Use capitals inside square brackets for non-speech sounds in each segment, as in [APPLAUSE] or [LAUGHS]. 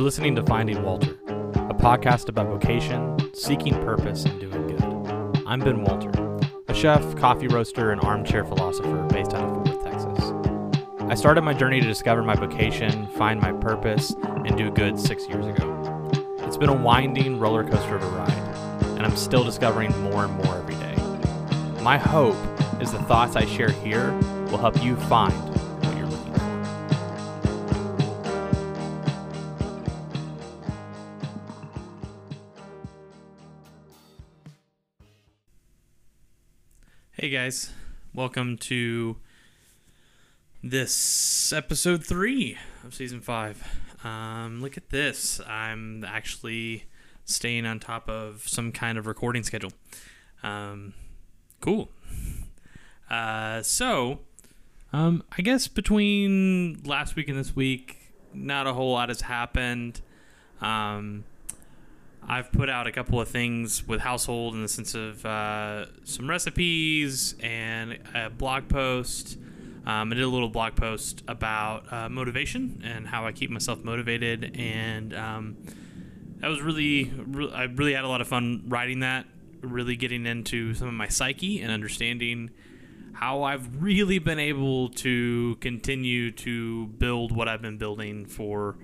You're listening to Finding Walter, a podcast about vocation, seeking purpose, and doing good. I'm Ben Walter, a chef, coffee roaster, and armchair philosopher based out of Fort Worth, Texas. I started my journey to discover my vocation, find my purpose, and do good six years ago. It's been a winding roller coaster of a ride, and I'm still discovering more and more every day. My hope is the thoughts I share here will help you find Hey guys, welcome to this episode three of season five. Um, look at this. I'm actually staying on top of some kind of recording schedule. Um, cool. Uh, so, um, I guess between last week and this week, not a whole lot has happened. Um, I've put out a couple of things with household in the sense of uh, some recipes and a blog post. Um, I did a little blog post about uh, motivation and how I keep myself motivated, and um, that was really, re- I really had a lot of fun writing that. Really getting into some of my psyche and understanding how I've really been able to continue to build what I've been building for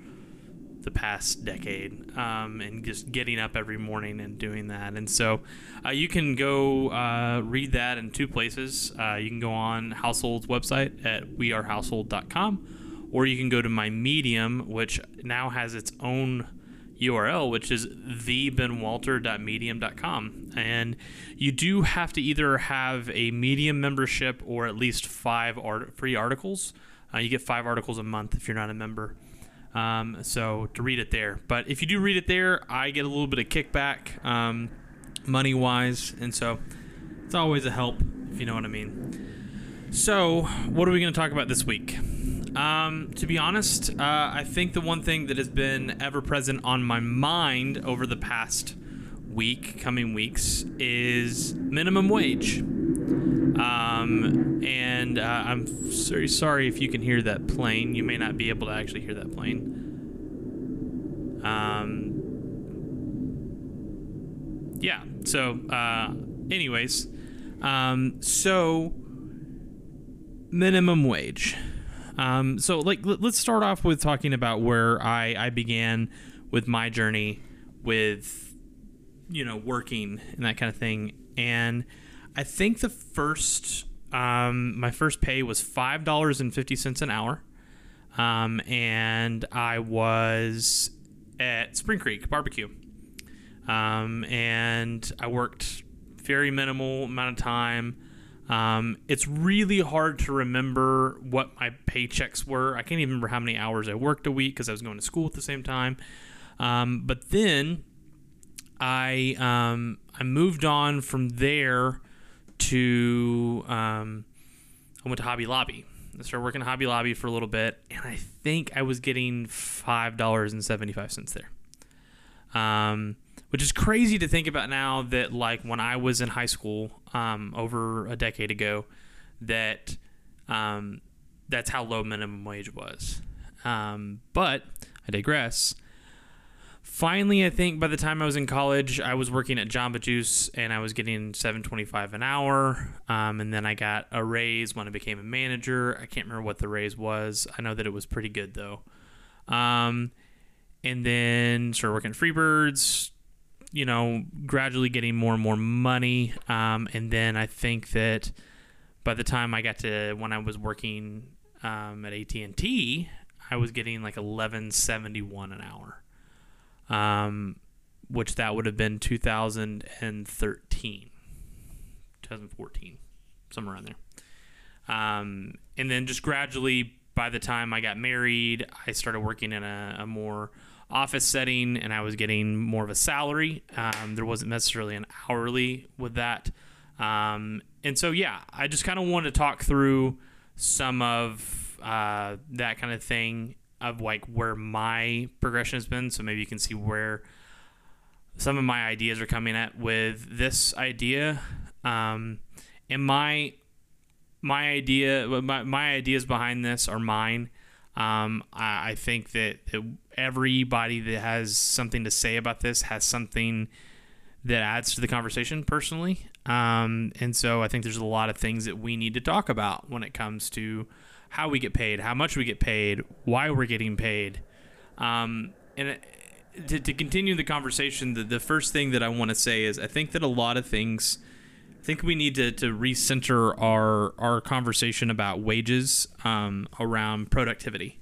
the past decade um, and just getting up every morning and doing that. And so uh, you can go uh, read that in two places. Uh, you can go on Household's website at wearehousehold.com or you can go to my Medium, which now has its own URL, which is thebenwalter.medium.com. And you do have to either have a Medium membership or at least five art- free articles. Uh, you get five articles a month if you're not a member. Um, so to read it there. But if you do read it there, I get a little bit of kickback, um, money wise. And so it's always a help, if you know what I mean. So, what are we going to talk about this week? Um, to be honest, uh, I think the one thing that has been ever present on my mind over the past week, coming weeks, is minimum wage. Um, and uh, I'm very sorry if you can hear that plane. You may not be able to actually hear that plane. Um, yeah. So, uh, anyways, um, so minimum wage. Um, so, like, let- let's start off with talking about where I, I began with my journey with, you know, working and that kind of thing. And I think the first, um, my first pay was five dollars and fifty cents an hour, um, and I was at Spring Creek Barbecue, um, and I worked very minimal amount of time. Um, it's really hard to remember what my paychecks were. I can't even remember how many hours I worked a week because I was going to school at the same time. Um, but then I um, I moved on from there to um, I went to Hobby Lobby. I started working at Hobby Lobby for a little bit, and I think I was getting five dollars and seventy five cents there. Um, which is crazy to think about now that like when I was in high school um, over a decade ago, that um, that's how low minimum wage was. Um, but I digress. Finally, I think by the time I was in college, I was working at Jamba Juice and I was getting seven twenty five an hour. Um, and then I got a raise when I became a manager. I can't remember what the raise was. I know that it was pretty good though. Um, and then started working at Freebirds. You know, gradually getting more and more money. Um, and then I think that by the time I got to when I was working um, at AT and T, I was getting like eleven seventy one an hour um, which that would have been 2013, 2014, somewhere around there. Um, and then just gradually, by the time I got married, I started working in a, a more office setting and I was getting more of a salary. Um, there wasn't necessarily an hourly with that. Um, and so, yeah, I just kind of wanted to talk through some of uh, that kind of thing of like where my progression has been. So maybe you can see where some of my ideas are coming at with this idea. Um, and my my idea, my, my ideas behind this are mine. Um, I, I think that, everybody that has something to say about this has something that adds to the conversation personally. Um, and so I think there's a lot of things that we need to talk about when it comes to how we get paid, how much we get paid, why we're getting paid. Um, and it, to, to continue the conversation, the, the first thing that I want to say is I think that a lot of things, I think we need to, to recenter our, our conversation about wages um, around productivity.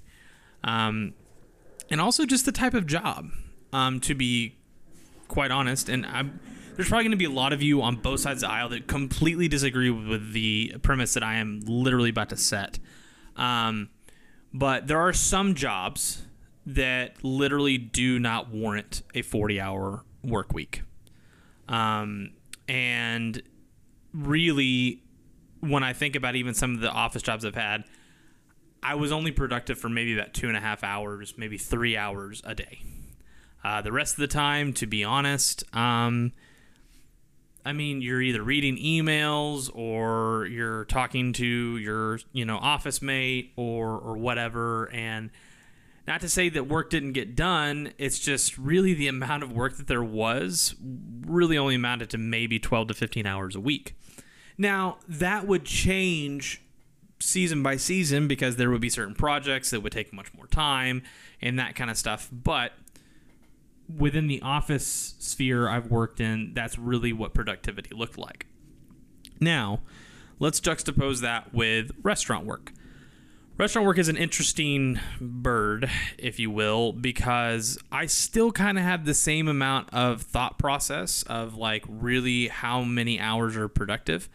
Um, and also just the type of job, um, to be quite honest. And I'm, there's probably going to be a lot of you on both sides of the aisle that completely disagree with the premise that I am literally about to set. Um, but there are some jobs that literally do not warrant a 40 hour work week. Um, and really, when I think about even some of the office jobs I've had, I was only productive for maybe about two and a half hours, maybe three hours a day. Uh, the rest of the time, to be honest, um, I mean, you're either reading emails or you're talking to your, you know, office mate or or whatever. And not to say that work didn't get done, it's just really the amount of work that there was really only amounted to maybe 12 to 15 hours a week. Now, that would change season by season because there would be certain projects that would take much more time and that kind of stuff. But within the office sphere I've worked in, that's really what productivity looked like. Now, let's juxtapose that with restaurant work. Restaurant work is an interesting bird, if you will, because I still kind of have the same amount of thought process of like really how many hours are productive,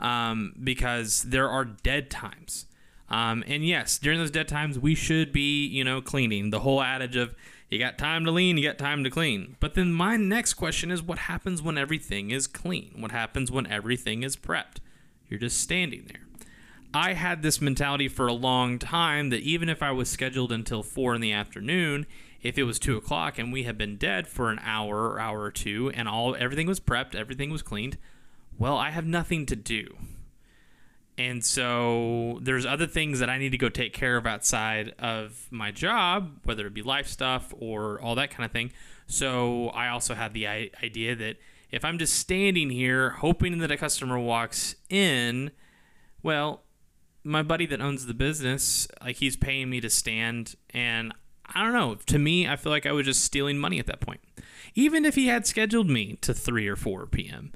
um, because there are dead times. Um, and yes, during those dead times, we should be, you know, cleaning. The whole adage of you got time to lean, you got time to clean. But then my next question is what happens when everything is clean? What happens when everything is prepped? You're just standing there. I had this mentality for a long time that even if I was scheduled until four in the afternoon, if it was two o'clock and we had been dead for an hour or hour or two and all everything was prepped, everything was cleaned, well, I have nothing to do. And so there's other things that I need to go take care of outside of my job, whether it be life stuff or all that kind of thing. So I also had the idea that if I'm just standing here hoping that a customer walks in, well, my buddy that owns the business, like he's paying me to stand and I don't know, to me I feel like I was just stealing money at that point. Even if he had scheduled me to 3 or 4 p.m.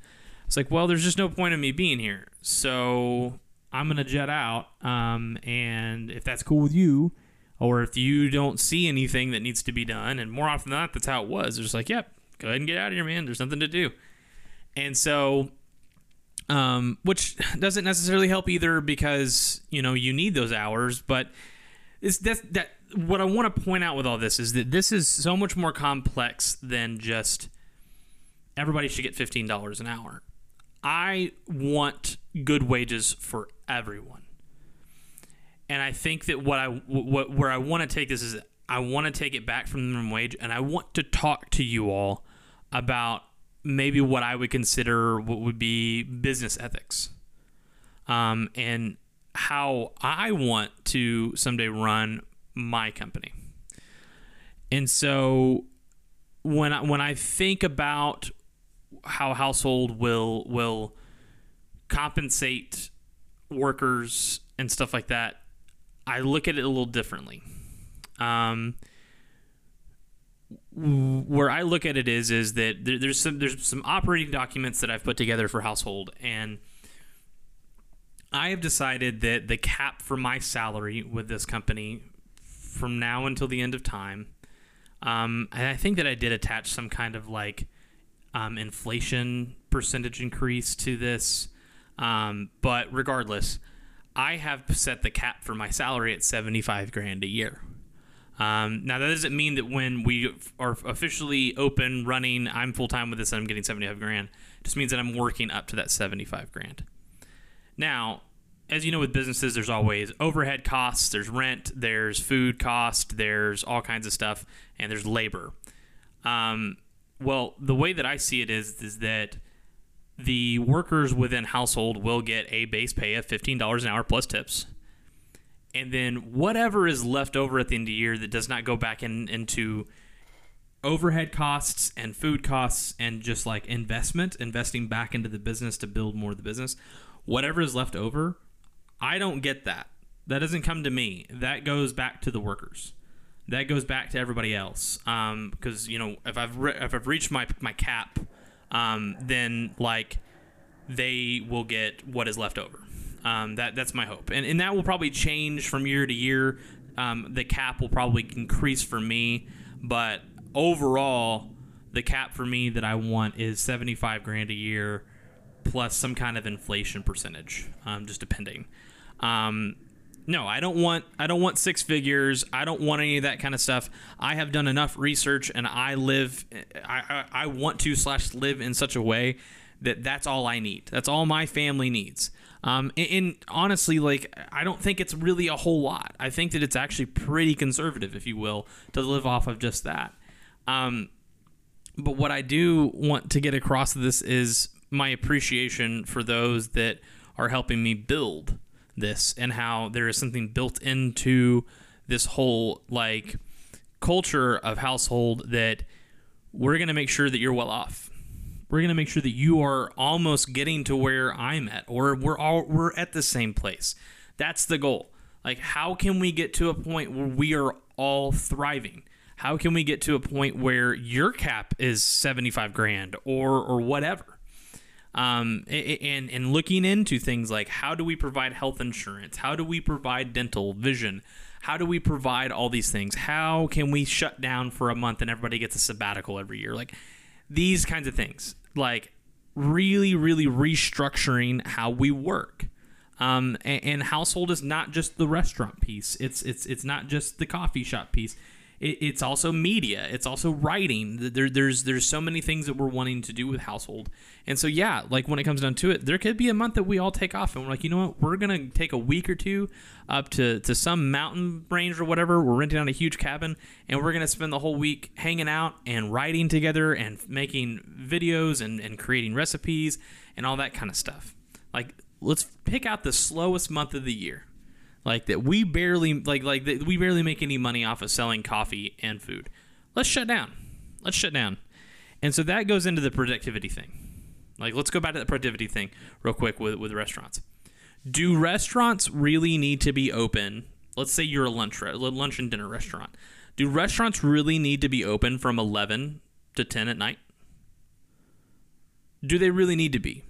It's like, well, there's just no point in me being here. So I'm gonna jet out. Um, and if that's cool with you, or if you don't see anything that needs to be done, and more often than not, that's how it was. They're just like, yep, go ahead and get out of here, man. There's nothing to do. And so, um, which [LAUGHS] doesn't necessarily help either because you know you need those hours, but it's that that what I want to point out with all this is that this is so much more complex than just everybody should get fifteen dollars an hour. I want good wages for everyone. And I think that what I what where I want to take this is I want to take it back from the minimum wage and I want to talk to you all about maybe what I would consider what would be business ethics. Um, and how I want to someday run my company. And so when I, when I think about how household will will compensate workers and stuff like that, I look at it a little differently. Um, where I look at it is is that there, there's some there's some operating documents that I've put together for household, and I have decided that the cap for my salary with this company from now until the end of time, um, and I think that I did attach some kind of like um, inflation percentage increase to this. Um, but regardless, I have set the cap for my salary at 75 grand a year. Um, now that doesn't mean that when we are officially open running, I'm full time with this and I'm getting 75 grand. It just means that I'm working up to that 75 grand. Now, as you know, with businesses, there's always overhead costs, there's rent, there's food cost, there's all kinds of stuff, and there's labor. Um, well, the way that I see it is is that the workers within household will get a base pay of $15 an hour plus tips. and then whatever is left over at the end of the year that does not go back in into overhead costs and food costs and just like investment, investing back into the business to build more of the business, whatever is left over, I don't get that. That doesn't come to me. That goes back to the workers. That goes back to everybody else. Um, because you know, if I've re- if I've reached my my cap, um, then like they will get what is left over. Um, that that's my hope, and and that will probably change from year to year. Um, the cap will probably increase for me, but overall, the cap for me that I want is seventy five grand a year plus some kind of inflation percentage, um, just depending. Um, no, I don't want I don't want six figures. I don't want any of that kind of stuff. I have done enough research, and I live. I I, I want to slash live in such a way that that's all I need. That's all my family needs. Um, and, and honestly, like I don't think it's really a whole lot. I think that it's actually pretty conservative, if you will, to live off of just that. Um, but what I do want to get across this is my appreciation for those that are helping me build this and how there is something built into this whole like culture of household that we're going to make sure that you're well off. We're going to make sure that you are almost getting to where I'm at or we're all we're at the same place. That's the goal. Like how can we get to a point where we are all thriving? How can we get to a point where your cap is 75 grand or or whatever? Um, and and looking into things like how do we provide health insurance, how do we provide dental, vision, how do we provide all these things? How can we shut down for a month and everybody gets a sabbatical every year? Like these kinds of things, like really, really restructuring how we work. Um, and, and household is not just the restaurant piece. It's it's it's not just the coffee shop piece it, it's also media. It's also writing. There, there's there's so many things that we're wanting to do with household. And so yeah, like when it comes down to it, there could be a month that we all take off and we're like, you know what, we're gonna take a week or two up to to some mountain range or whatever. We're renting out a huge cabin and we're gonna spend the whole week hanging out and writing together and making videos and, and creating recipes and all that kind of stuff. Like let's pick out the slowest month of the year like that we barely like like that we barely make any money off of selling coffee and food. Let's shut down. Let's shut down. And so that goes into the productivity thing. Like let's go back to the productivity thing real quick with with restaurants. Do restaurants really need to be open? Let's say you're a lunch lunch and dinner restaurant. Do restaurants really need to be open from 11 to 10 at night? Do they really need to be?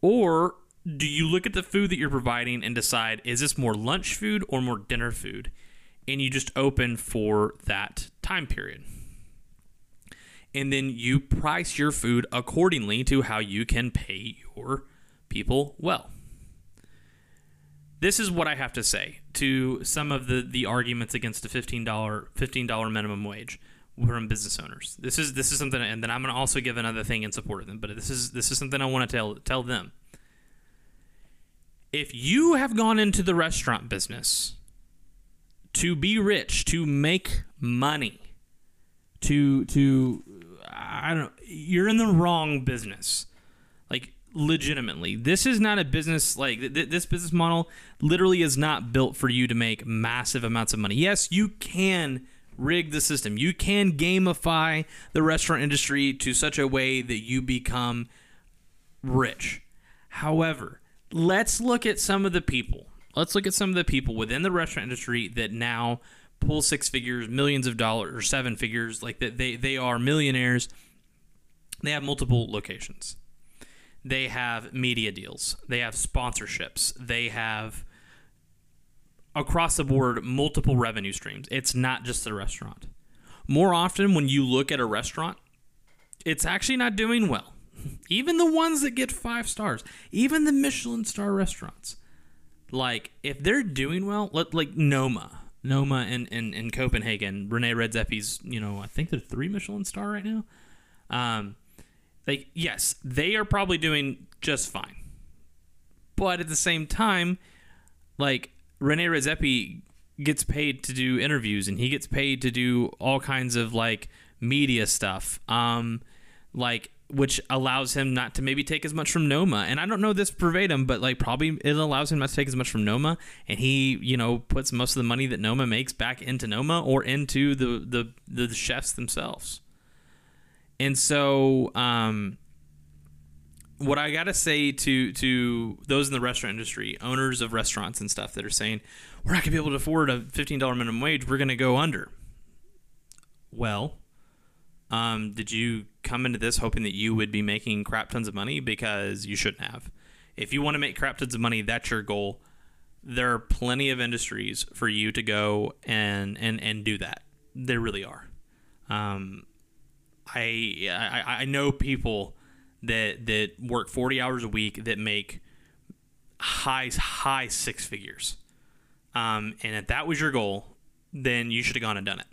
Or do you look at the food that you're providing and decide is this more lunch food or more dinner food? And you just open for that time period. And then you price your food accordingly to how you can pay your people well. This is what I have to say to some of the, the arguments against a $15 $15 minimum wage from business owners. This is this is something and then I'm going to also give another thing in support of them, but this is this is something I want to tell tell them if you have gone into the restaurant business to be rich, to make money, to to I don't know, you're in the wrong business. Like legitimately, this is not a business like th- this business model literally is not built for you to make massive amounts of money. Yes, you can rig the system. You can gamify the restaurant industry to such a way that you become rich. However, let's look at some of the people. Let's look at some of the people within the restaurant industry that now pull six figures, millions of dollars, or seven figures. Like that, they they are millionaires. They have multiple locations. They have media deals. They have sponsorships. They have across the board multiple revenue streams. It's not just the restaurant. More often, when you look at a restaurant, it's actually not doing well even the ones that get five stars, even the Michelin star restaurants, like if they're doing well, like Noma, Noma in, in, in Copenhagen, Rene Redzepi's, you know, I think they're three Michelin star right now. Um, like yes, they are probably doing just fine, but at the same time, like Rene Redzepi gets paid to do interviews and he gets paid to do all kinds of like media stuff. Um, like which allows him not to maybe take as much from Noma. And I don't know this verbatim, but like probably it allows him not to take as much from Noma, and he you know puts most of the money that Noma makes back into Noma or into the the the chefs themselves. And so, um, what I gotta say to to those in the restaurant industry, owners of restaurants and stuff that are saying we're not gonna be able to afford a fifteen dollar minimum wage, we're gonna go under. Well, um, did you come into this hoping that you would be making crap tons of money? Because you shouldn't have. If you want to make crap tons of money, that's your goal. There are plenty of industries for you to go and and and do that. There really are. Um, I, I I know people that that work forty hours a week that make high high six figures. Um, and if that was your goal, then you should have gone and done it.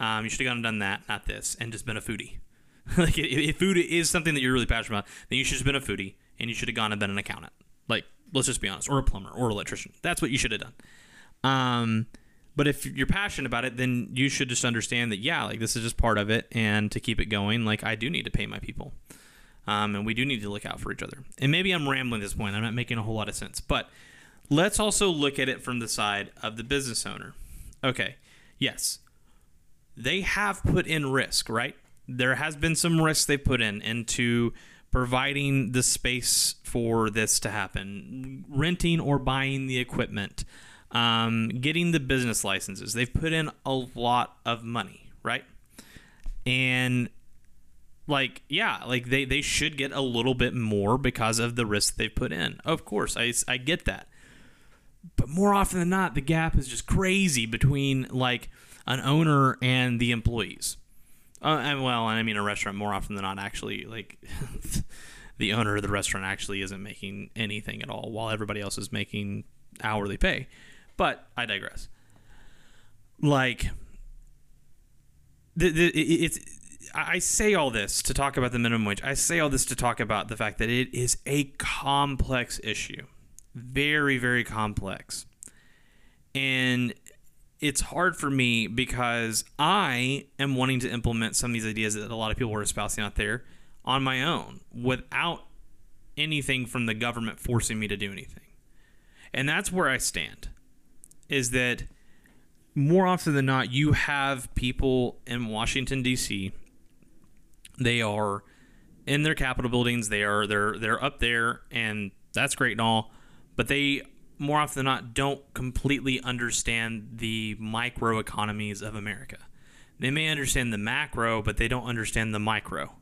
Um, you should have gone and done that, not this, and just been a foodie. [LAUGHS] like if, food is something that you're really passionate about, then you should have been a foodie, and you should have gone and been an accountant. Like let's just be honest, or a plumber, or an electrician. That's what you should have done. Um, but if you're passionate about it, then you should just understand that yeah, like this is just part of it, and to keep it going, like I do need to pay my people, um, and we do need to look out for each other. And maybe I'm rambling at this point; I'm not making a whole lot of sense. But let's also look at it from the side of the business owner. Okay, yes, they have put in risk, right? There has been some risk they put in into providing the space for this to happen, renting or buying the equipment, um, getting the business licenses. They've put in a lot of money, right? And like yeah like they, they should get a little bit more because of the risk they've put in of course I, I get that but more often than not the gap is just crazy between like an owner and the employees. Uh, and well, I mean a restaurant more often than not actually like [LAUGHS] the owner of the restaurant actually isn't making anything at all while everybody else is making hourly pay. But I digress. Like the, the it's I say all this to talk about the minimum wage. I say all this to talk about the fact that it is a complex issue. Very very complex. And it's hard for me because I am wanting to implement some of these ideas that a lot of people are espousing out there on my own without anything from the government forcing me to do anything. And that's where I stand. Is that more often than not, you have people in Washington D.C. They are in their Capitol buildings. They are they're they're up there, and that's great and all. But they more often than not don't completely understand the micro economies of America. They may understand the macro, but they don't understand the micro.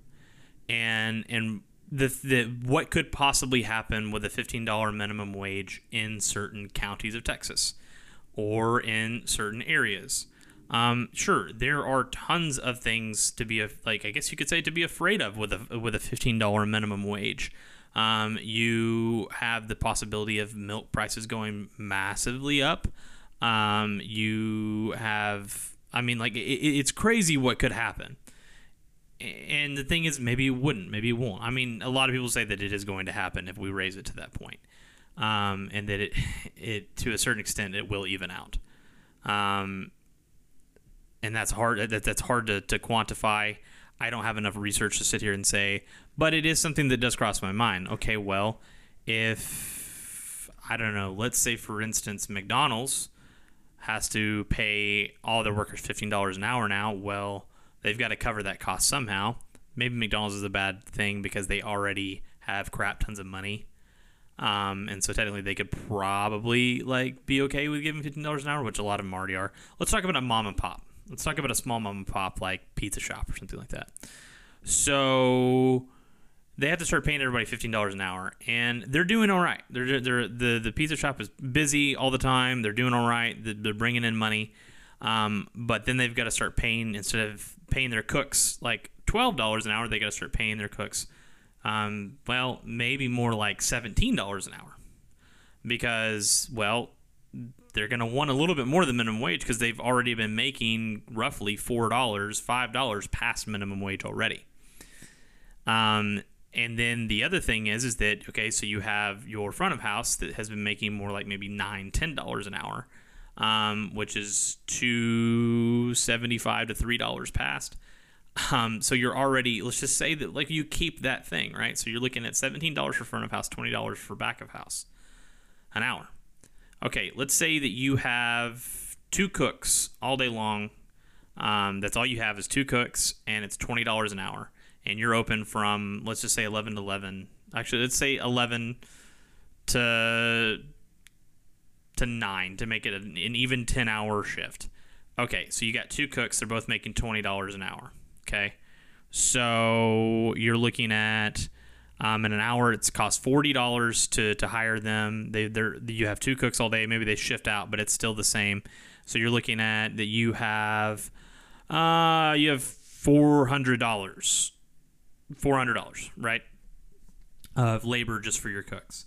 And and the, the what could possibly happen with a $15 minimum wage in certain counties of Texas or in certain areas. Um, sure, there are tons of things to be like I guess you could say to be afraid of with a with a $15 minimum wage. Um, you have the possibility of milk prices going massively up. Um, you have, I mean, like it, it's crazy what could happen. And the thing is, maybe it wouldn't, maybe it won't. I mean, a lot of people say that it is going to happen if we raise it to that point, um, and that it, [LAUGHS] it to a certain extent, it will even out. Um, and that's hard. That, that's hard to, to quantify. I don't have enough research to sit here and say, but it is something that does cross my mind. Okay, well, if I don't know, let's say for instance, McDonald's has to pay all their workers fifteen dollars an hour now. Well, they've got to cover that cost somehow. Maybe McDonald's is a bad thing because they already have crap tons of money. Um, and so technically they could probably like be okay with giving fifteen dollars an hour, which a lot of them already are. Let's talk about a mom and pop. Let's talk about a small mom and pop like pizza shop or something like that. So they have to start paying everybody fifteen dollars an hour, and they're doing all right. They're, they're the the pizza shop is busy all the time. They're doing all right. They're bringing in money, um, but then they've got to start paying instead of paying their cooks like twelve dollars an hour. They got to start paying their cooks, um, well, maybe more like seventeen dollars an hour, because well, they're going to want a little bit more than minimum wage because they've already been making roughly four dollars, five dollars past minimum wage already. Um, and then the other thing is, is that okay? So you have your front of house that has been making more like maybe nine, ten dollars an hour, um, which is two seventy five to three dollars past. Um, so you're already let's just say that like you keep that thing right. So you're looking at seventeen dollars for front of house, twenty dollars for back of house, an hour. Okay, let's say that you have two cooks all day long. Um, that's all you have is two cooks, and it's twenty dollars an hour, and you're open from let's just say eleven to eleven. Actually, let's say eleven to to nine to make it an, an even 10 hour shift. Okay, so you got two cooks, they're both making $20 an hour. Okay, so you're looking at um, in an hour it's cost $40 to, to hire them. They, they're, you have two cooks all day, maybe they shift out, but it's still the same. So you're looking at that you have uh, you have $400. $400, right? Of labor just for your cooks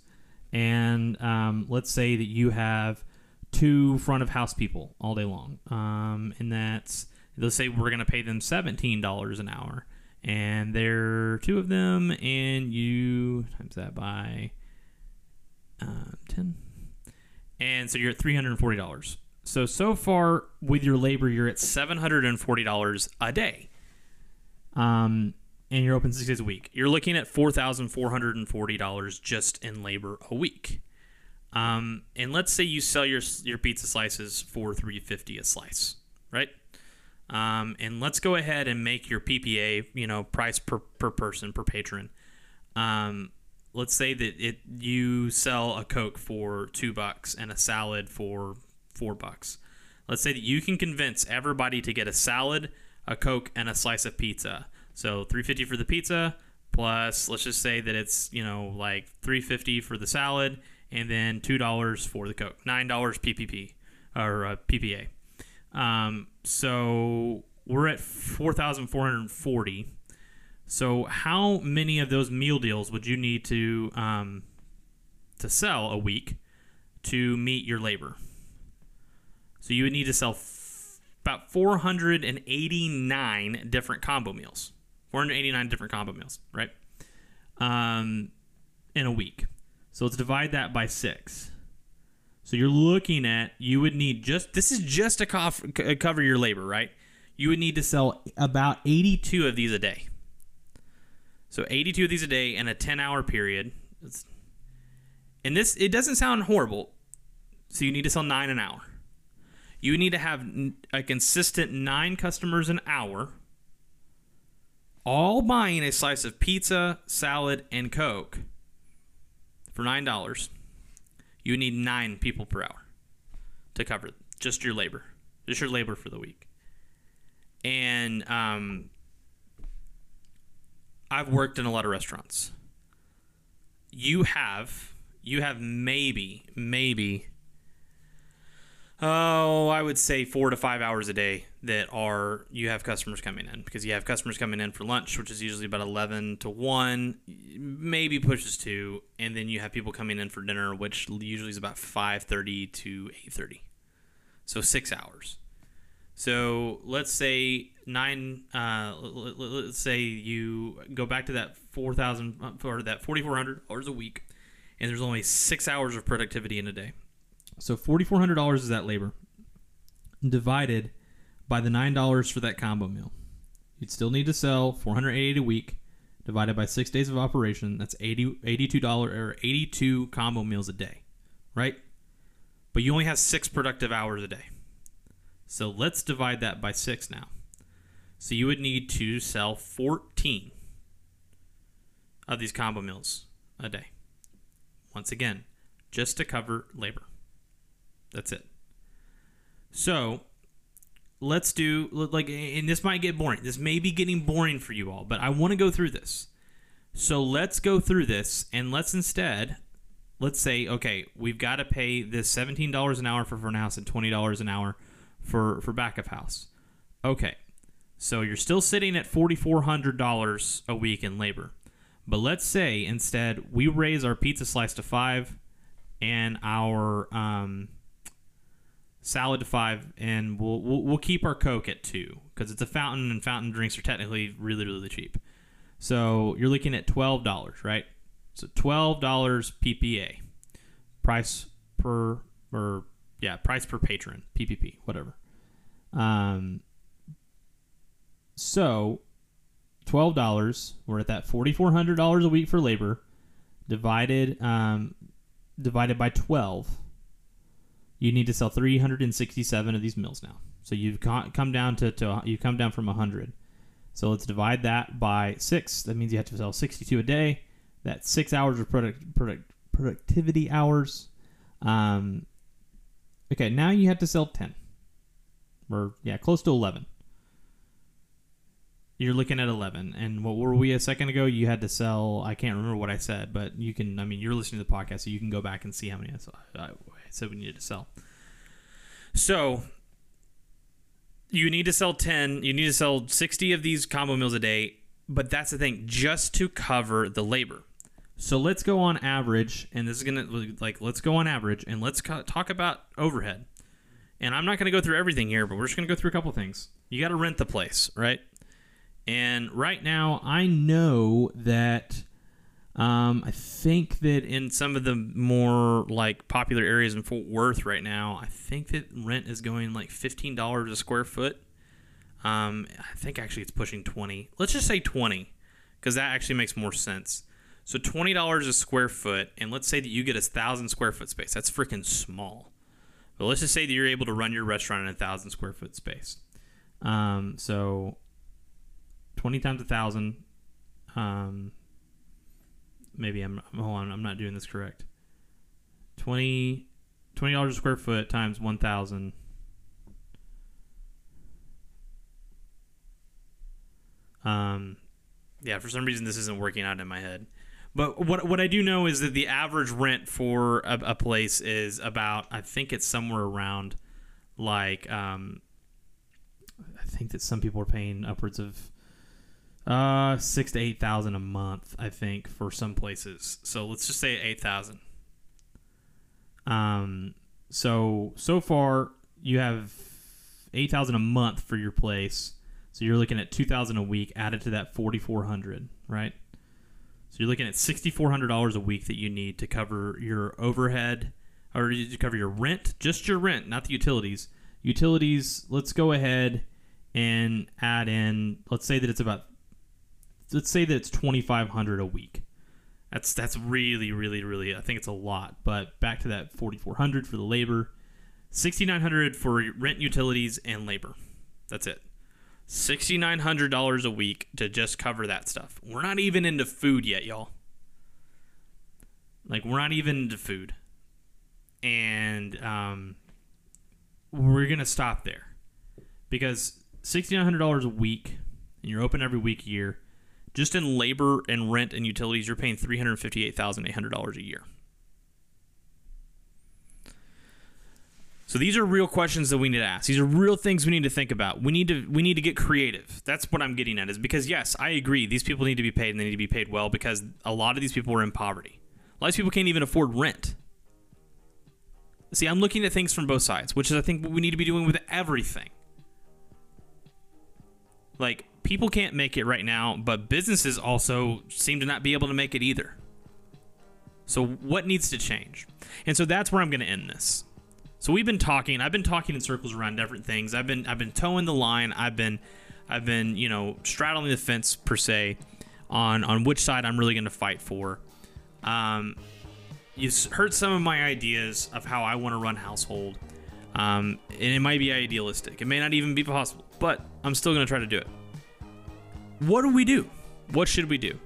and um, let's say that you have two front of house people all day long, um, and that's let's say we're going to pay them seventeen dollars an hour, and there are two of them, and you times that by uh, ten, and so you're at three hundred and forty dollars. So so far with your labor, you're at seven hundred and forty dollars a day. Um, and you're open six days a week, you're looking at four thousand four hundred and forty dollars just in labor a week. Um, and let's say you sell your your pizza slices for three fifty a slice, right? Um, and let's go ahead and make your PPA, you know, price per, per person per patron. Um, let's say that it you sell a Coke for two bucks and a salad for four bucks. Let's say that you can convince everybody to get a salad, a Coke, and a slice of pizza so 350 for the pizza plus let's just say that it's, you know, like 350 for the salad and then $2 for the Coke. $9 PPP or uh, PPA. Um, so we're at 4,440. So how many of those meal deals would you need to um, to sell a week to meet your labor? So you would need to sell f- about 489 different combo meals. 489 different combo meals, right? Um, in a week. So let's divide that by six. So you're looking at you would need just this is just to uh, cover your labor, right? You would need to sell about 82 of these a day. So 82 of these a day in a 10 hour period. And this it doesn't sound horrible. So you need to sell 9 an hour. You need to have a consistent 9 customers an hour all buying a slice of pizza, salad, and Coke for $9, you need nine people per hour to cover just your labor, just your labor for the week. And um, I've worked in a lot of restaurants. You have, you have maybe, maybe Oh, I would say four to five hours a day that are you have customers coming in because you have customers coming in for lunch, which is usually about eleven to one, maybe pushes two, and then you have people coming in for dinner, which usually is about five thirty to eight thirty, so six hours. So let's say nine. Uh, let's say you go back to that four thousand uh, or that forty four hundred hours a week, and there's only six hours of productivity in a day. So $4,400 is that labor divided by the $9 for that combo meal. You'd still need to sell 488 a week divided by 6 days of operation. That's 80 $82 or 82 combo meals a day, right? But you only have 6 productive hours a day. So let's divide that by 6 now. So you would need to sell 14 of these combo meals a day. Once again, just to cover labor. That's it. So let's do like, and this might get boring. This may be getting boring for you all, but I want to go through this. So let's go through this, and let's instead, let's say, okay, we've got to pay this seventeen dollars an hour for front house and twenty dollars an hour for for back of house. Okay, so you're still sitting at forty four hundred dollars a week in labor. But let's say instead we raise our pizza slice to five and our um, salad to five, and we'll we'll, we'll keep our Coke at two because it's a fountain, and fountain drinks are technically really really cheap. So you're looking at twelve dollars, right? So twelve dollars PPA, price per or yeah, price per patron, PPP, whatever. Um. So twelve dollars. We're at that forty four hundred dollars a week for labor, divided um, divided by twelve. You need to sell three hundred and sixty seven of these mills now. So you've come down to, to you come down from hundred. So let's divide that by six. That means you have to sell sixty two a day. That's six hours of product, product productivity hours. Um, okay, now you have to sell ten, or yeah, close to eleven you're looking at 11 and what were we a second ago? You had to sell i can't remember what i said but you can i mean you're listening to the podcast so you can go back and see how many i, said we needed to sell. So you need to sell 10 you need to sell 60 of these combo meals a day but that's the thing just to cover the labor. So let's go on average and this is gonna like let's go on average and let's talk about overhead. And i'm not gonna go through everything here but we're just gonna go through a couple things. You got to rent the place right and right now, I know that um, I think that in some of the more like popular areas in Fort Worth right now, I think that rent is going like fifteen dollars a square foot. Um, I think actually it's pushing twenty. Let's just say twenty, because that actually makes more sense. So twenty dollars a square foot, and let's say that you get a thousand square foot space. That's freaking small. But let's just say that you're able to run your restaurant in a thousand square foot space. Um, so 20 times a thousand. Um, maybe I'm hold on, I'm not doing this correct. 20 dollars a square foot times 1,000. Um, yeah, for some reason this isn't working out in my head. But what what I do know is that the average rent for a, a place is about I think it's somewhere around like um, I think that some people are paying upwards of uh, six to eight thousand a month, I think, for some places. So let's just say eight thousand. Um, so so far you have eight thousand a month for your place. So you're looking at two thousand a week added to that forty four hundred, right? So you're looking at sixty four hundred dollars a week that you need to cover your overhead or to cover your rent, just your rent, not the utilities. Utilities, let's go ahead and add in. Let's say that it's about let's say that it's 2500 a week. That's that's really really really i think it's a lot but back to that 4400 for the labor 6900 for rent utilities and labor. That's it. $6900 a week to just cover that stuff. We're not even into food yet y'all. Like we're not even into food. And um, we're gonna stop there. Because $6900 a week and you're open every week year just in labor and rent and utilities, you're paying three hundred fifty-eight thousand eight hundred dollars a year. So these are real questions that we need to ask. These are real things we need to think about. We need to we need to get creative. That's what I'm getting at. Is because yes, I agree. These people need to be paid and they need to be paid well because a lot of these people are in poverty. A lot of people can't even afford rent. See, I'm looking at things from both sides, which is I think what we need to be doing with everything. Like people can't make it right now, but businesses also seem to not be able to make it either. So what needs to change? And so that's where I'm going to end this. So we've been talking. I've been talking in circles around different things. I've been I've been toeing the line. I've been I've been you know straddling the fence per se on on which side I'm really going to fight for. Um, you've heard some of my ideas of how I want to run household. Um, and it might be idealistic. It may not even be possible, but I'm still going to try to do it what do we do? What should we do?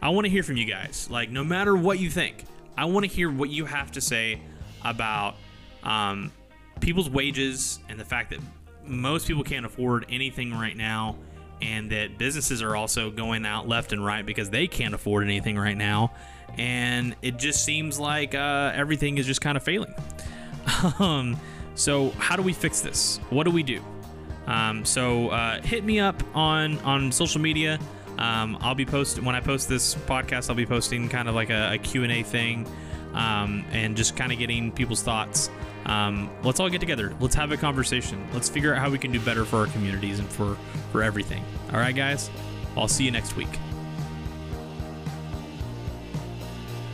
I want to hear from you guys. Like, no matter what you think, I want to hear what you have to say about um, people's wages and the fact that most people can't afford anything right now, and that businesses are also going out left and right because they can't afford anything right now. And it just seems like uh, everything is just kind of failing. [LAUGHS] um, so, how do we fix this? What do we do? Um, so uh, hit me up on on social media. Um, I'll be posting when I post this podcast. I'll be posting kind of like a, Q and A thing, um, and just kind of getting people's thoughts. Um, let's all get together. Let's have a conversation. Let's figure out how we can do better for our communities and for for everything. All right, guys. I'll see you next week.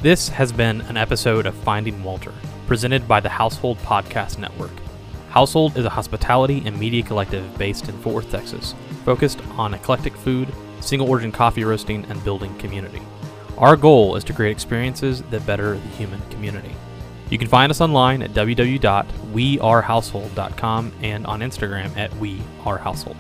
This has been an episode of Finding Walter, presented by the Household Podcast Network. Household is a hospitality and media collective based in Fort Worth, Texas, focused on eclectic food, single origin coffee roasting, and building community. Our goal is to create experiences that better the human community. You can find us online at www.wearehousehold.com and on Instagram at wearehousehold.